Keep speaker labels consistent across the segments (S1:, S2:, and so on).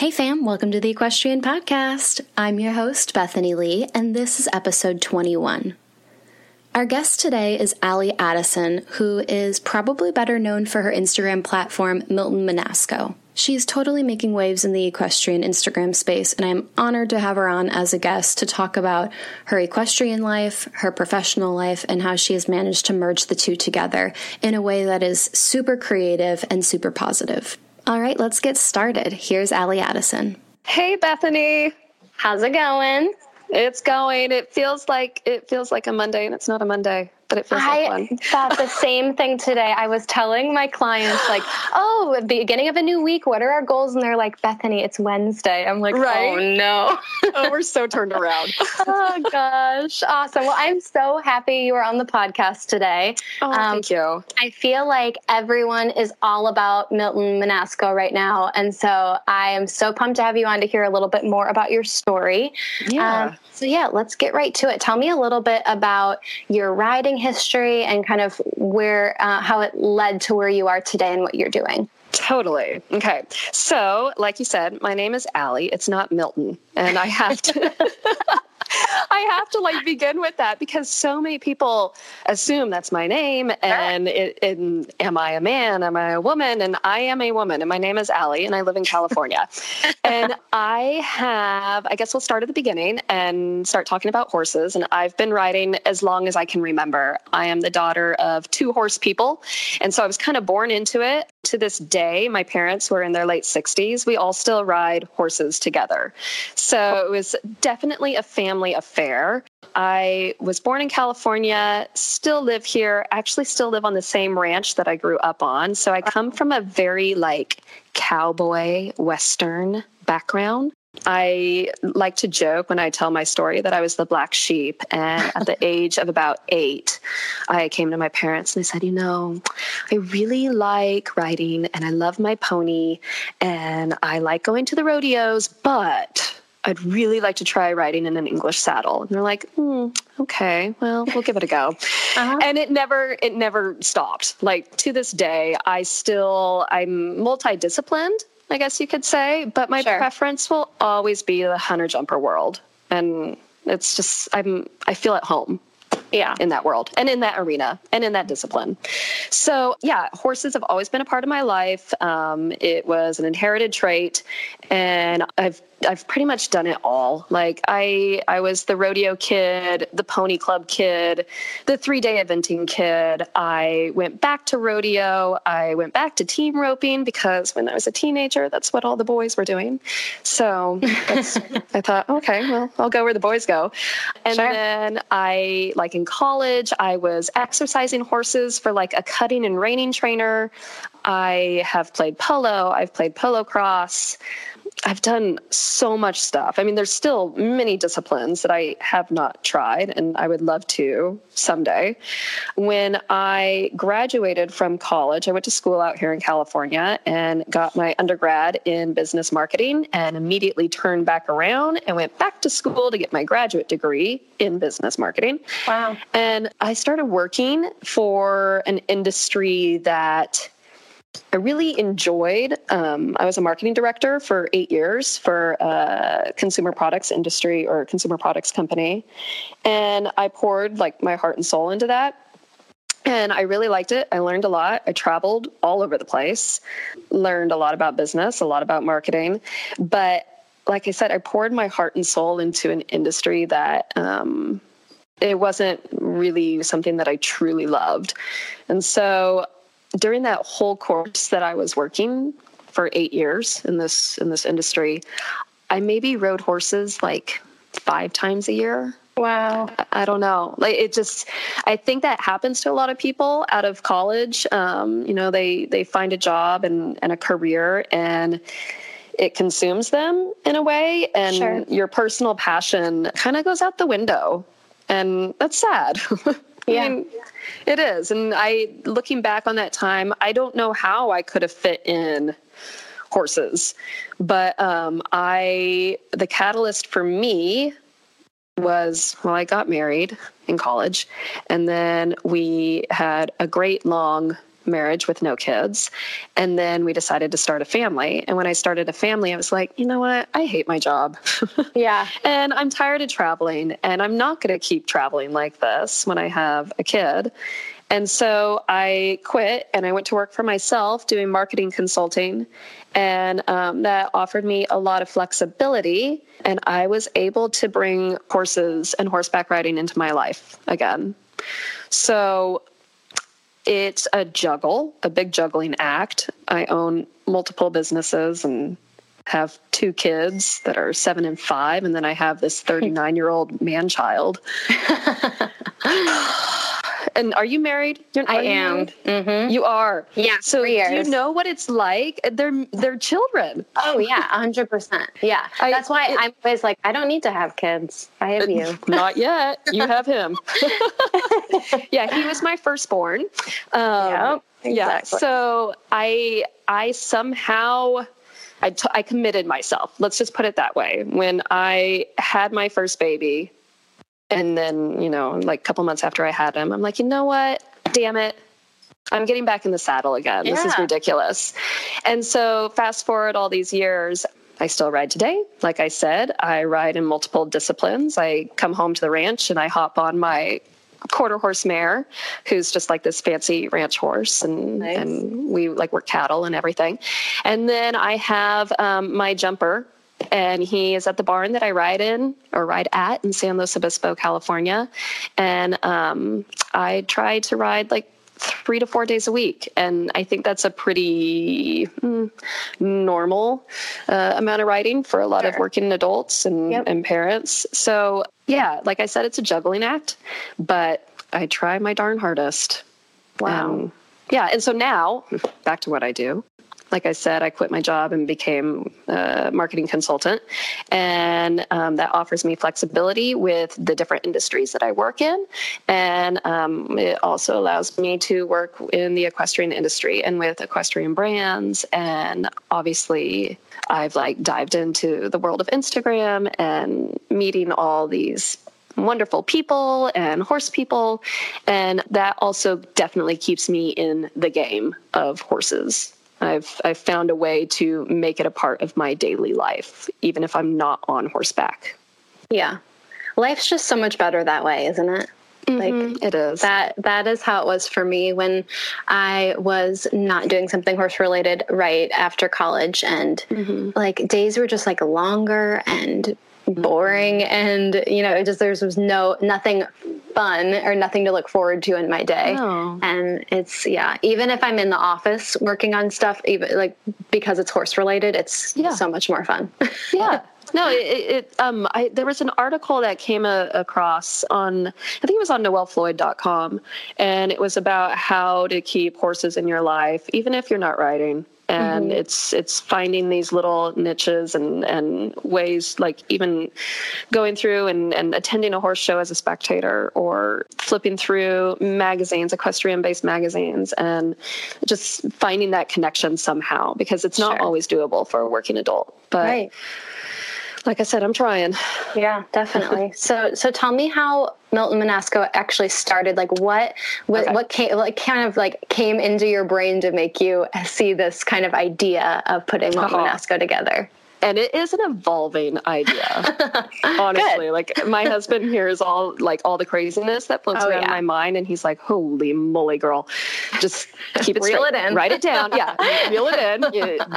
S1: Hey fam, welcome to the Equestrian Podcast. I'm your host, Bethany Lee, and this is episode 21. Our guest today is Alli Addison, who is probably better known for her Instagram platform, Milton Menasco. is totally making waves in the equestrian Instagram space, and I'm honored to have her on as a guest to talk about her equestrian life, her professional life, and how she has managed to merge the two together in a way that is super creative and super positive. All right, let's get started. Here's Alli Addison.
S2: Hey, Bethany.
S1: How's it going?
S2: It's going. It feels like it feels like a Monday, and it's not a Monday but it feels
S1: I
S2: like fun.
S1: thought the same thing today. I was telling my clients, like, oh, the beginning of a new week, what are our goals? And they're like, Bethany, it's Wednesday. I'm like, right? oh no.
S2: oh, we're so turned around.
S1: oh gosh. Awesome. Well, I'm so happy you are on the podcast today.
S2: Oh, um, thank you.
S1: I feel like everyone is all about Milton Menasco right now. And so I am so pumped to have you on to hear a little bit more about your story.
S2: Yeah. Um,
S1: so yeah, let's get right to it. Tell me a little bit about your riding history and kind of where uh, how it led to where you are today and what you're doing.
S2: Totally. Okay. So, like you said, my name is Alli. It's not Milton. And I have to have to like begin with that because so many people assume that's my name and it, it, am I a man? Am I a woman? And I am a woman and my name is Alli and I live in California. and I have, I guess we'll start at the beginning and start talking about horses. And I've been riding as long as I can remember. I am the daughter of two horse people. And so I was kind of born into it. To this day, my parents were in their late 60s. We all still ride horses together. So it was definitely a family affair. I was born in California, still live here, actually still live on the same ranch that I grew up on. So I come from a very like cowboy western background. I like to joke when I tell my story that I was the black sheep. And at the age of about eight, I came to my parents and I said, You know, I really like riding and I love my pony and I like going to the rodeos, but I'd really like to try riding in an English saddle. And they're like, hmm, okay, well, we'll give it a go. uh-huh. And it never, it never stopped. Like to this day, I still, I'm multidisciplined, I guess you could say, but my sure. preference will always be the hunter jumper world. And it's just, I'm, I feel at home yeah in that world and in that arena and in that discipline so yeah horses have always been a part of my life um, it was an inherited trait and i've I've pretty much done it all. Like I I was the rodeo kid, the pony club kid, the 3-day eventing kid. I went back to rodeo. I went back to team roping because when I was a teenager, that's what all the boys were doing. So I thought, okay, well, I'll go where the boys go. And sure. then I like in college, I was exercising horses for like a cutting and reining trainer. I have played polo, I've played polocrosse. I've done so much stuff. I mean, there's still many disciplines that I have not tried, and I would love to someday. When I graduated from college, I went to school out here in California and got my undergrad in business marketing, and immediately turned back around and went back to school to get my graduate degree in business marketing.
S1: Wow.
S2: And I started working for an industry that I really enjoyed. Um, I was a marketing director for eight years for a consumer products industry or consumer products company, and I poured like my heart and soul into that. And I really liked it. I learned a lot. I traveled all over the place, learned a lot about business, a lot about marketing. But like I said, I poured my heart and soul into an industry that um, it wasn't really something that I truly loved. And so during that whole course that I was working for eight years in this in this industry, I maybe rode horses like five times a year.
S1: Wow.
S2: I, don't know. Like it just I think that happens to a lot of people out of college. Um, you know, they they find a job and, and a career and it consumes them in a way and sure. your personal passion kind of goes out the window And that's sad.
S1: Yeah.
S2: I mean, it is. And I, looking back on that time, I don't know how I could have fit in horses. But um, I, the catalyst for me was well, I got married in college, and then we had a great long marriage with no kids. And then we decided to start a family. And when I started a family, I was like, you know what? I hate my job.
S1: Yeah.
S2: and I'm tired of traveling, and I'm not going to keep traveling like this when I have a kid. And so I quit and I went to work for myself doing marketing consulting. And um, that offered me a lot of flexibility. And I was able to bring horses and horseback riding into my life again. So it's a juggle, a big juggling act. I own multiple businesses and have two kids that are seven and five. And then I have this 39 year old man child. and are you married? You're,
S1: I
S2: you
S1: am.
S2: married?
S1: Mm-hmm.
S2: You are.
S1: Yeah,
S2: So you know what it's like? They're they're children.
S1: Oh yeah, hundred percent. Yeah,
S2: I-
S1: that's why
S2: it-
S1: I'm always like, I don't need to have kids. I have you.
S2: Not yet. You have him. yeah, he was my firstborn. Um,
S1: Yep,
S2: Yeah. So I I somehow I t- I committed myself. Let's just put it that way. When I had my first baby, and then you know, like a couple months after I had him, I'm like, you know what? Damn it. I'm getting back in the saddle again. This is ridiculous. And so, fast forward all these years, I still ride today. Like I said, I ride in multiple disciplines. I come home to the ranch and I hop on my quarter horse mare, who's just like this fancy ranch horse, and
S1: Nice.
S2: and we like work cattle and everything. And then I have um, my jumper. And he is at the barn that I ride in or ride at in San Luis Obispo, California. And um, I try to ride like three to four days a week. And I think that's a pretty mm, normal uh, amount of riding for a lot of working adults and,
S1: Yep.
S2: and parents. So, yeah, like I said, it's a juggling act, but I try my darn hardest.
S1: Wow.
S2: Um, yeah. And so now, back to what I do. Like I said, I quit my job and became a marketing consultant. And um, that offers me flexibility with the different industries that I work in. And um, it also allows me to work in the equestrian industry and with equestrian brands. And obviously, I've like dived into the world of Instagram and meeting all these wonderful people and horse people. And that also definitely keeps me in the game of horses. I've, I've found a way to make it a part of my daily life, even if I'm not on horseback.
S1: Yeah. Life's just so much better that way, isn't it? Like
S2: Mhm, it is.
S1: that that is how it was for me when I was not doing something horse related right after college and
S2: Mhm.
S1: like days were just like longer and boring and you know it just there's was no nothing fun or nothing to look forward to in my day
S2: No.
S1: and it's yeah even if i'm in the office working on stuff even like because it's horse related it's
S2: Yeah.
S1: so much more fun
S2: yeah no it, it it, um i there was an article that came a, across on i think it was on noellefloyd.com and it was about how to keep horses in your life even if you're not riding and mm-hmm. it's it's finding these little niches and and ways like even going through and, and attending a horse show as a spectator or flipping through magazines equestrian based magazines and just finding that connection somehow because it's not
S1: Sure.
S2: always doable for a working adult. But like I said, I'm trying.
S1: Yeah, definitely. so, so tell me how Milton Menasco actually started. Like, what, what,
S2: Okay.
S1: what came, like, kind of like came into your brain to make you see this kind of idea of putting Milton
S2: Uh-huh.
S1: Menasco together?
S2: And it is an evolving idea. Honestly, like my husband hears all like all the craziness that floats
S1: Oh,
S2: around
S1: yeah.
S2: my mind, and he's like, "Holy moly, girl! Just keep it
S1: Reel
S2: straight.
S1: it in.
S2: Write it down. Yeah, reel it in.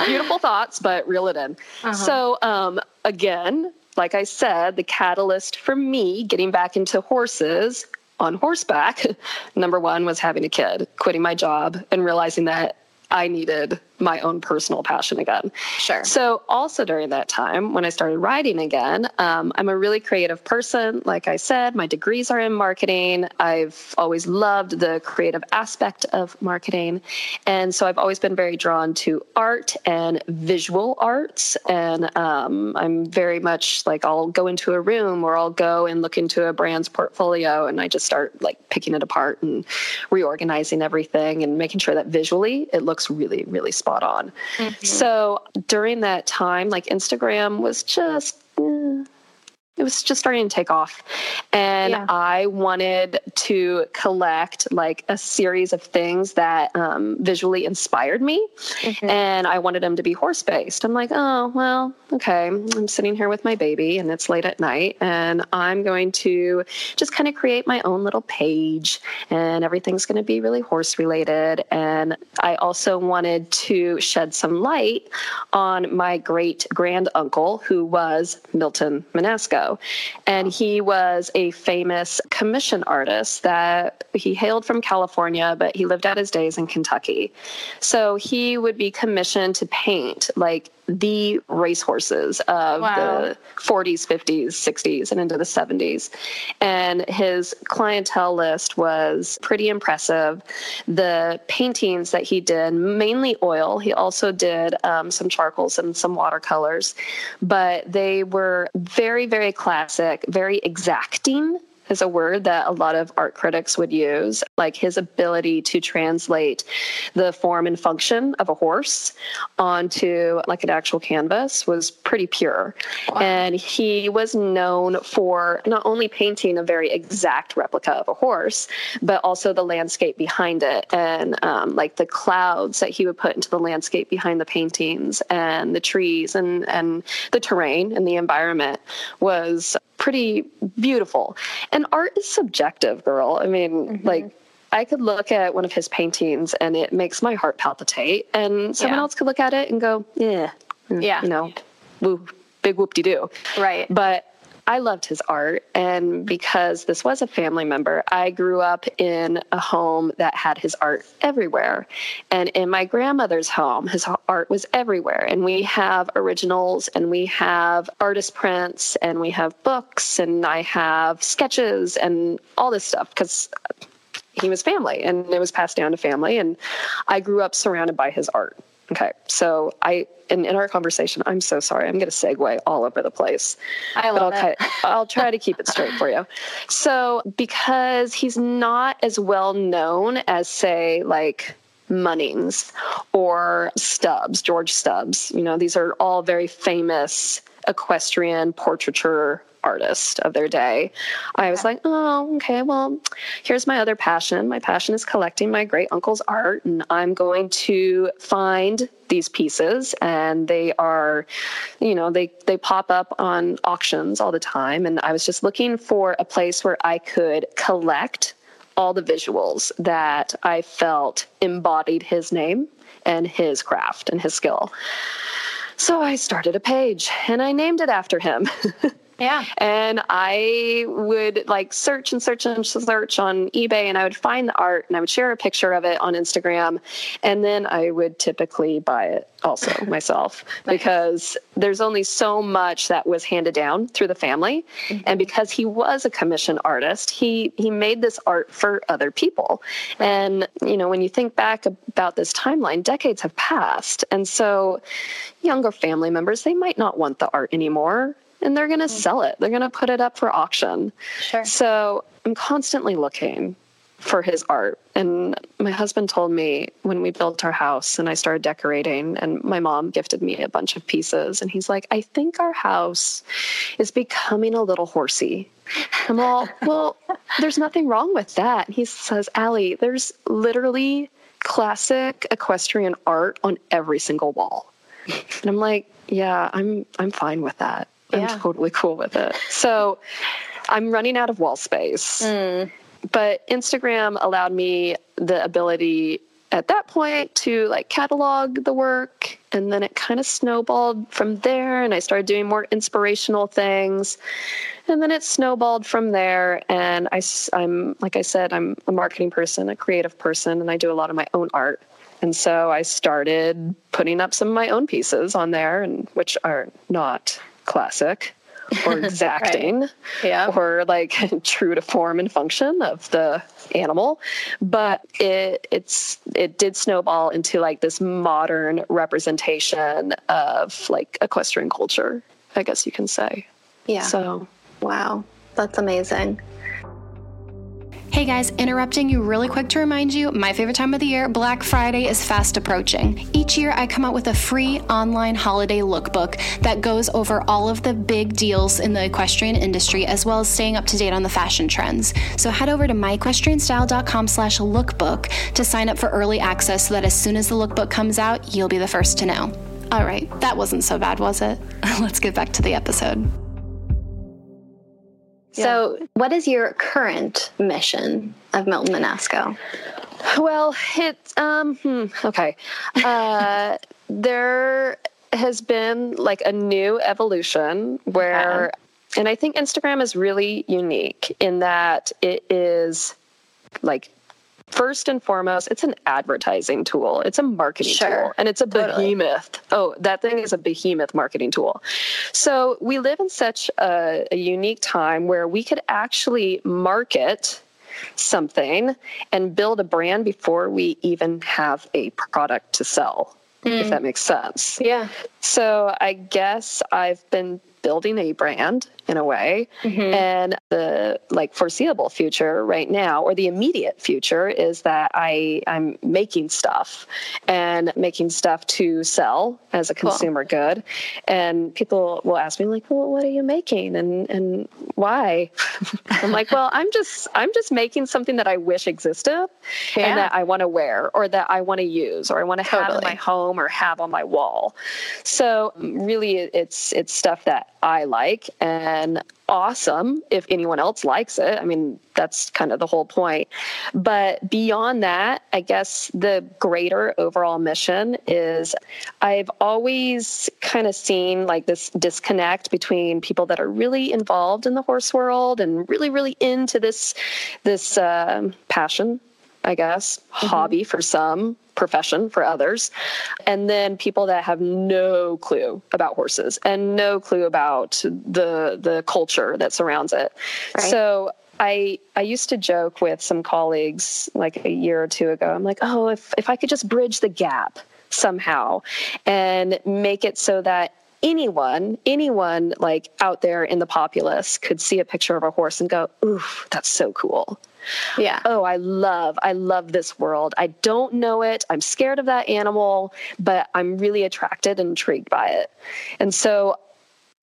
S2: Beautiful thoughts, but reel it in."
S1: Uh-huh.
S2: So, um, again, like I said, the catalyst for me getting back into horses on horseback, number one was having a kid, quitting my job, and realizing that I needed my own personal passion again.
S1: Sure.
S2: So, also during that time, when I started riding again, um, I'm a really creative person. Like I said, my degrees are in marketing. I've always loved the creative aspect of marketing. And so, I've always been very drawn to art and visual arts. And um, I'm very much like I'll go into a room or I'll go and look into a brand's portfolio and I just start like picking it apart and reorganizing everything and making sure that visually it looks really, really spot on. Mm-hmm. So during that time, like Instagram was just. It was just starting to take off. And yeah. i wanted to collect like a series of things that um, visually inspired me. Mm-hmm. and i wanted them to be horse based i'm like oh well okay. I'm sitting here with my baby and it's late at night and i'm going to just kind of create my own little page and everything's going to be really horse related and i also wanted to shed some light on my great grand uncle who was milton and he was a famous commission artist that he hailed from California, but he lived out his days in Kentucky. So he would be commissioned to paint like the racehorses of wow. the 40s, 50s, 60s, and into the 70s. And his clientele list was pretty impressive. The paintings that he did, mainly oil, he also did um, some charcoals and some watercolors, but they were very, very classic, very exacting is a word that a lot of art critics would use. Like his ability to translate the form and function of a horse onto like an actual canvas was pretty pure. Wow. And he was known for not only painting a very exact replica of a horse, but also the landscape behind it and um, like the clouds that he would put into the landscape behind the paintings and the trees and, and the terrain and the environment was pretty beautiful. And art is subjective, girl. I mean, mm-hmm. like I could look at one of his paintings and it makes my heart palpitate, and someone yeah. else could look at it and go, yeah, yeah, you know, woo, big whoop de doo.
S1: Right.
S2: But I loved his art. And because this was a family member, I grew up in a home that had his art everywhere. And in my grandmother's home, his art was everywhere. And we have originals and we have artist prints and we have books and I have sketches and all this stuff because he was family and it was passed down to family. And I grew up surrounded by his art. Okay. So I in, in our conversation, I'm so sorry. I'm going to segue all over the place.
S1: I love
S2: but I'll,
S1: it.
S2: I'll try to keep it straight for you. So because he's not as well known as say like Munnings or Stubbs, George Stubbs, you know, these are all very famous equestrian portraiture artist of their day. I was like, oh, okay, well, here's my other passion. My passion is collecting my great uncle's art, and I'm going to find these pieces and they are you know they they pop up on auctions all the time and i was just looking for a place where i could collect all the visuals that i felt embodied his name and his craft and his skill so I started a page and I named it after him.
S1: Yeah.
S2: And I would like search and search and search on eBay and I would find the art and I would share a picture of it on Instagram. And then I would typically buy it also myself nice. because there's only so much that was handed down through the family. Mm-hmm. And because he was a commission artist, he, he made this art for other people. And, you know, when you think back about this timeline, decades have passed. And so younger family members, they might not want the art anymore and they're going to mm-hmm. sell it. They're going to put it up for auction.
S1: Sure.
S2: So I'm constantly looking for his art. And my husband told me when we built our house and I started decorating, and my mom gifted me a bunch of pieces. And he's like, I think our house is becoming a little horsey. I'm all, well, there's nothing wrong with that. He says, Alli, there's literally classic equestrian art on every single wall. And I'm like, yeah, I'm I'm fine with that. I'm totally cool with it. So I'm running out of wall space. Mm. But Instagram allowed me the ability at that point to like catalog the work and then it kind of snowballed from there and I started doing more inspirational things and then it snowballed from there and I, I'm like I said I'm a marketing person a creative person and I do a lot of my own art And so I started putting up some of my own pieces on there, and which are not classic or exacting
S1: right. yeah.
S2: or like true to form and function of the animal. But it it's it did snowball into like this modern representation of like equestrian culture i guess you can say.
S1: Yeah.
S2: So
S1: wow. That's amazing Hey guys, interrupting you really quick to remind you my favorite time of the year, Black Friday, is fast approaching. Each year, I come out with a free online holiday lookbook that goes over all of the big deals in the equestrian industry as well as staying up to date on the fashion trends. So head over to myequestrianstyle.com slash lookbook to sign up for early access so that as soon as the lookbook comes out, you'll be the first to know. All right, that wasn't so bad, was it? Let's get back to the episode. So, what is your current mission of Milton Menasco?
S2: Well, it's um hmm, okay. Uh, there has been like a new evolution where, okay. and I think Instagram is really unique in that it is like first and foremost, it's an advertising tool. It's a marketing
S1: sure.
S2: tool, and it's a totally. behemoth. Oh, that thing is a behemoth marketing tool. So we live in such a, a unique time where we could actually market something and build a brand before we even have a product to sell. Mm. If that makes sense.
S1: Yeah.
S2: So I guess I've been building a brand in a way mm-hmm. and the like foreseeable future right now or the immediate future is that i i'm making stuff and making stuff to sell as a consumer cool. good and people will ask me like well what are you making and and why i'm like well i'm just i'm just making something that i wish existed yeah. and that i want to wear or that i want to use or i want to totally. have in my home or have on my wall so really it's it's stuff that i like and and awesome if anyone else likes it. I mean, that's kind of the whole point. But beyond that, I guess the greater overall mission is I've always kind of seen like this disconnect between people that are really involved in the horse world and really, really into this this uh, passion I guess, mm-hmm. hobby for some, profession for others. And then people that have no clue about horses and no clue about the the culture that surrounds it. Right. So I I used to joke with some colleagues like a year or two ago. I'm like, "Oh, if if I could just bridge the gap somehow and make it so that anyone, anyone like out there in the populace could see a picture of a horse and go, "Ooh, that's so cool."
S1: Yeah.
S2: Oh, I love, I love this world. I don't know it. I'm scared of that animal, but I'm really attracted and intrigued by it. And so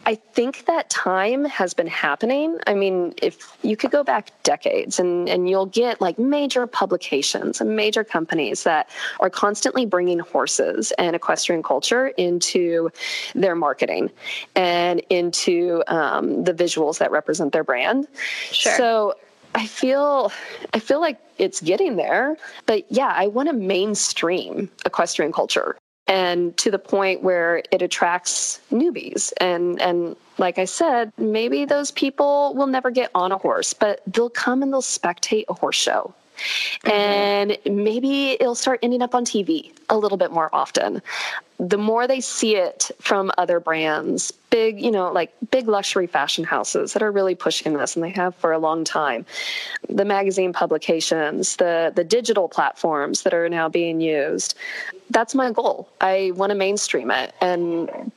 S2: I think that time has been happening. I mean, if you could go back decades and, and you'll get like major publications and major companies that are constantly bringing horses and equestrian culture into their marketing and into um, the visuals that represent their brand.
S1: Sure.
S2: So I feel I feel like it's getting there, but yeah, I want to mainstream equestrian culture and to the point where it attracts newbies and and like I said, maybe those people will never get on a horse, but they'll come and they'll spectate a horse show. Mm-hmm. And maybe it'll start ending up on TV a little bit more often. The more they see it from other brands, big, you know, like big luxury fashion houses that are really pushing this and they have for a long time. The magazine publications, the the digital platforms that are now being used. That's my goal. I want to mainstream it and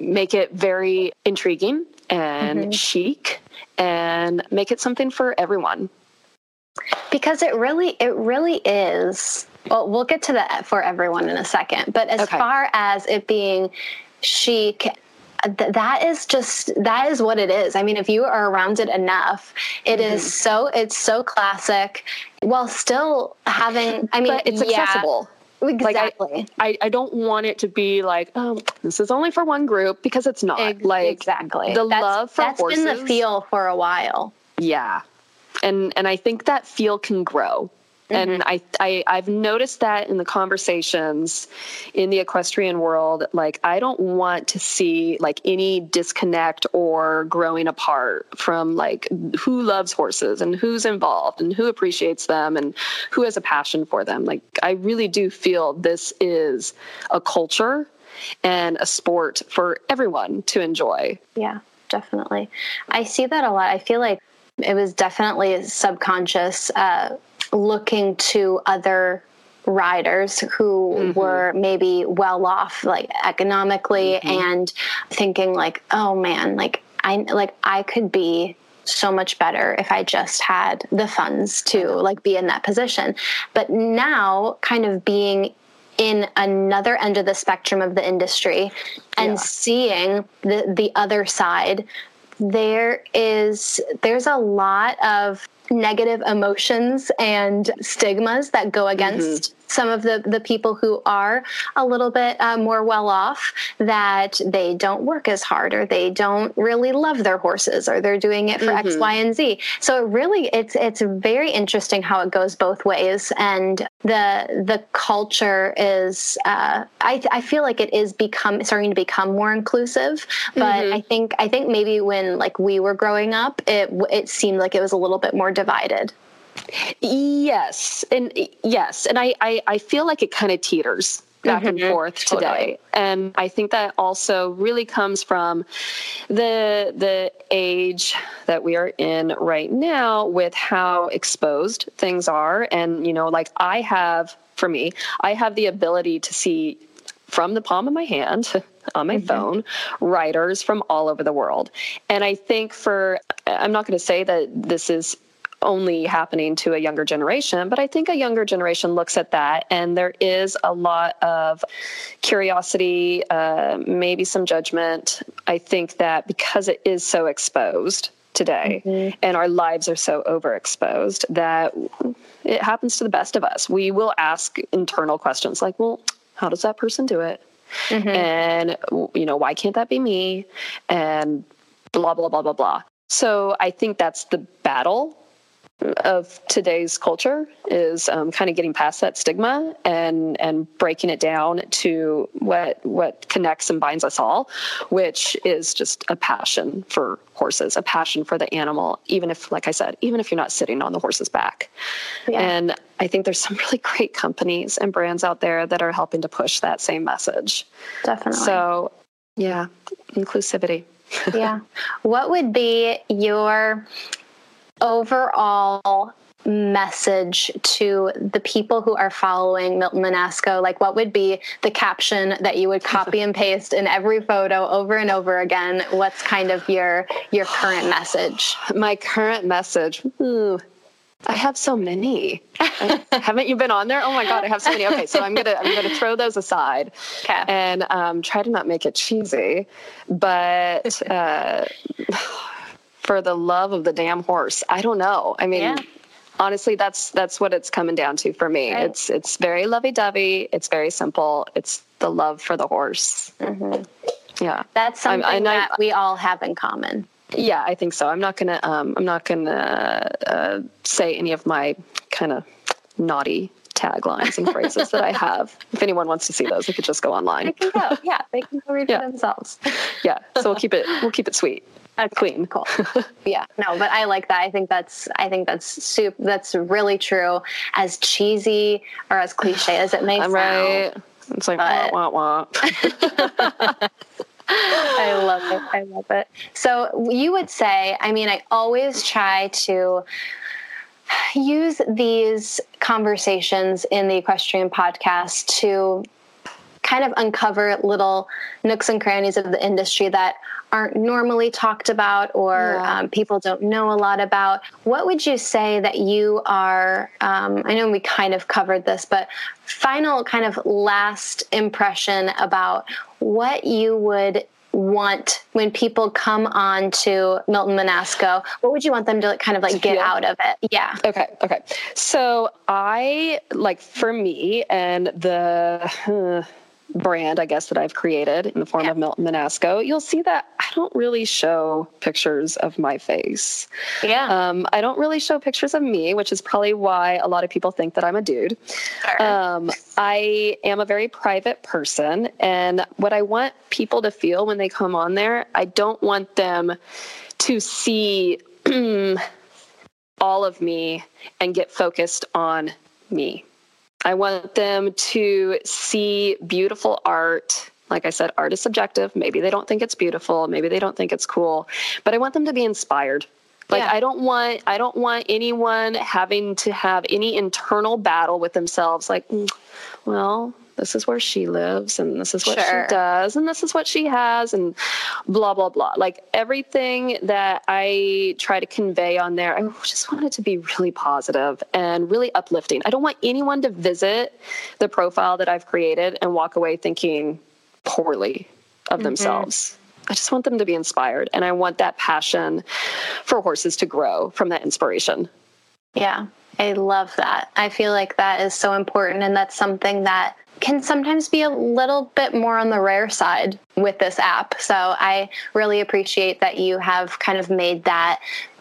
S2: make it very intriguing and mm-hmm. chic and make it something for everyone
S1: because it really it really is well we'll get to that for everyone in a second but as okay. far as it being chic that is just that is what it is i mean if you are around it enough it mm-hmm. is so it's so classic while still having i mean
S2: but it's yeah, accessible
S1: Exactly.
S2: Like I, I, I, don't want it to be like, oh, this is only for one group because it's not. like
S1: exactly
S2: the that's, love for
S1: that's
S2: horses.
S1: been the feel for a while.
S2: Yeah, and and I think that feel can grow. Mm-hmm. And I, I, I've noticed that in the conversations in the equestrian world, like I don't want to see like any disconnect or growing apart from like who loves horses and who's involved and who appreciates them and who has a passion for them. Like I really do feel this is a culture and a sport for everyone to enjoy.
S1: Yeah, definitely. I see that a lot. I feel like it was definitely subconscious uh, looking to other riders who mm-hmm. were maybe well off like economically mm-hmm. and thinking like oh man like i like i could be so much better if i just had the funds to like be in that position but now kind of being in another end of the spectrum of the industry and yeah. seeing the the other side there is there's a lot of negative emotions and stigmas that go against mm-hmm some of the, the people who are a little bit uh, more well off that they don't work as hard or they don't really love their horses or they're doing it for mm-hmm. X, Y, and Z. So it really it's it's very interesting how it goes both ways. And the the culture is uh, I, I feel like it is become starting to become more inclusive. But mm-hmm. I think I think maybe when like we were growing up, it it seemed like it was a little bit more divided.
S2: Yes, and yes, and I I, I feel like it kind of teeters back mm-hmm. and forth today totally. and i think that also really comes from the the age that we are in right now with how exposed things are and you know like i have for me i have the ability to see from the palm of my hand on my mm-hmm. phone riders from all over the world and i think for i'm not going to say that this is only happening to a younger generation, but I think a younger generation looks at that and there is a lot of curiosity, uh, maybe some judgment. I think that because it is so exposed today mm-hmm. and our lives are so overexposed that it happens to the best of us. We will ask internal questions like, well, how does that person do it? Mm-hmm. And, you know, why can't that be me? And blah, blah, blah, blah, blah. So I think that's the battle of today's culture is um, kind of getting past that stigma and and breaking it down to what what connects and binds us all, which is just a passion for horses, a passion for the animal, even if, like I said, even if you're not sitting on the horse's back. Yeah. And I think there's some really great companies and brands out there that are helping to push that same message.
S1: Definitely.
S2: So, yeah, inclusivity.
S1: yeah. What would be your overall message to the people who are following Milton Menasco? Like, what would be the caption that you would copy and paste in every photo over and over again? What's kind of your your current message?
S2: My current message. Ooh, I have so many. Haven't you been on there? Oh my god, I have so many. Okay, so I'm gonna I'm gonna throw those aside okay. and um, try to not make it cheesy, but. Uh, for the love of the damn horse. I don't know. I mean, yeah. honestly, that's that's what it's coming down to for me. Right. It's it's very lovey-dovey. It's very simple. It's the love for the horse. Mm-hmm. Yeah,
S1: that's something I, that I, we all have in common.
S2: Yeah, I think so. I'm not gonna um, I'm not gonna uh, say any of my kind of naughty taglines and phrases that I have. If anyone wants to see those, they could just go online.
S1: They can go. Yeah, they can go read yeah. for themselves.
S2: Yeah. So we'll keep it we'll keep it sweet.
S1: Okay, queen Cool. yeah. No, but I like that. I think that's I think that's soup that's really true. As cheesy or as cliche as it may sound. Right.
S2: It's like but... wah wah wah.
S1: I love it. I love it. So you would say, I mean, I always try to use these conversations in the equestrian podcast to kind of uncover little nooks and crannies of the industry that aren't normally talked about or yeah. um, people don't know a lot about. What would you say that you are? Um, I know we kind of covered this, but final kind of last impression about what you would want when people come on to Milton Menasco? What would you want them to kind of like get out of it? Yeah.
S2: Okay. Okay. So I like for me and the. Uh, brand, I guess, that I've created in the form yeah. of Milton Menasco, you'll see that I don't really show pictures of my face.
S1: Yeah.
S2: Um, I don't really show pictures of me, which is probably why a lot of people think that I'm a dude. Sure. Um, I am a very private person. And what I want people to feel when they come on there, I don't want them to see all of me and get focused on me. I want them to see beautiful art. Like I said, art is subjective. Maybe they don't think it's beautiful. Maybe they don't think it's cool. But I want them to be inspired. Like yeah. I don't want I don't want anyone having to have any internal battle with themselves like mm, well, this is where she lives and this is what sure. she does and this is what she has and blah blah blah like everything that i try to convey on there i just want it to be really positive and really uplifting i don't want anyone to visit the profile that i've created and walk away thinking poorly of mm-hmm. themselves I just want them to be inspired and I want that passion for horses to grow from that inspiration.
S1: Yeah, I love that. I feel like that is so important and that's something that can sometimes be a little bit more on the rare side with this app. So I really appreciate that you have kind of made that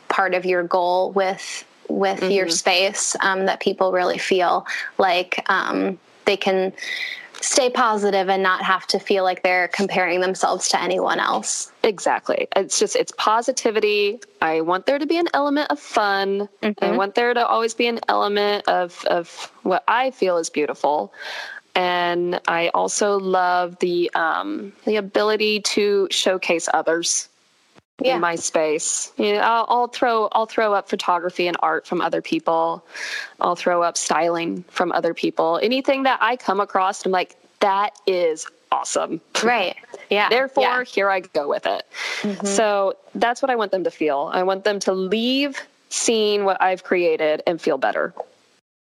S1: part of your goal with with mm-hmm. your space um, that people really feel like um, they can stay positive and not have to feel like they're comparing themselves to anyone else.
S2: Exactly. It's just it's positivity. I want there to be an element of fun. Mm-hmm. I want there to always be an element of of what I feel is beautiful and I also love the um, the ability to showcase others yeah. in my space. You know, I'll, I'll, throw I'll throw up photography and art from other people. I'll throw up styling from other people. Anything that I come across, I'm like, that is awesome.
S1: Right. Yeah.
S2: Therefore,
S1: yeah.
S2: here I go with it. Mm-hmm. So that's what I want them to feel. I want them to leave seeing what I've created and feel better.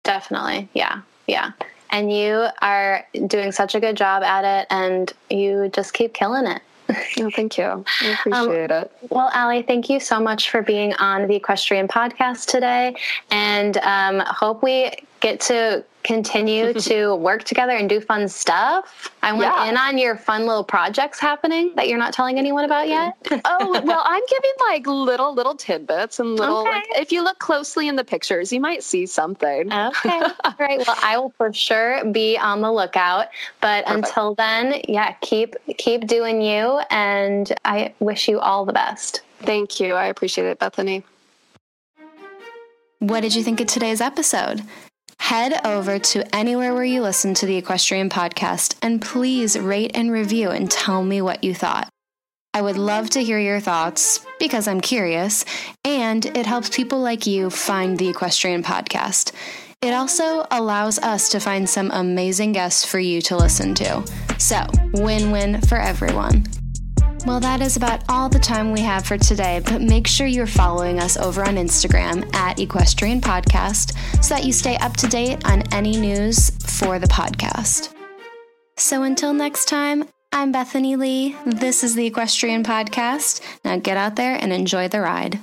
S1: Definitely. Yeah. Yeah and you are doing such a good job at it and you just keep killing it.
S2: oh, thank you. I um, appreciate um, it.
S1: Well, Alli, thank you so much for being on the Equestrian podcast today. And um, hope we get to continue to work together and do fun stuff. I went yeah. in on your fun little projects happening that you're not telling anyone about yet.
S2: oh, well, I'm giving like little, little tidbits and little, okay. like, if you look closely in the pictures, you might see something.
S1: Okay. All right. Well, I will for sure be on the lookout. But Perfect. until then, yeah, keep, keep doing you. And I wish you all the best.
S2: Thank you. I appreciate it, Bethany.
S3: What did you think of today's episode? Head over to anywhere where you listen to the Equestrian Podcast and please rate and review and tell me what you thought. I would love to hear your thoughts because I'm curious, and it helps people like you find the Equestrian Podcast. It also allows us to find some amazing guests for you to listen to. So, win win for everyone. Well, that is about all the time we have for today, but make sure you're following us over on Instagram at Equestrian Podcast so that you stay up to date on any news for the podcast. So until next time, I'm Bethany Lee. This is the Equestrian Podcast. Now get out there and enjoy the ride.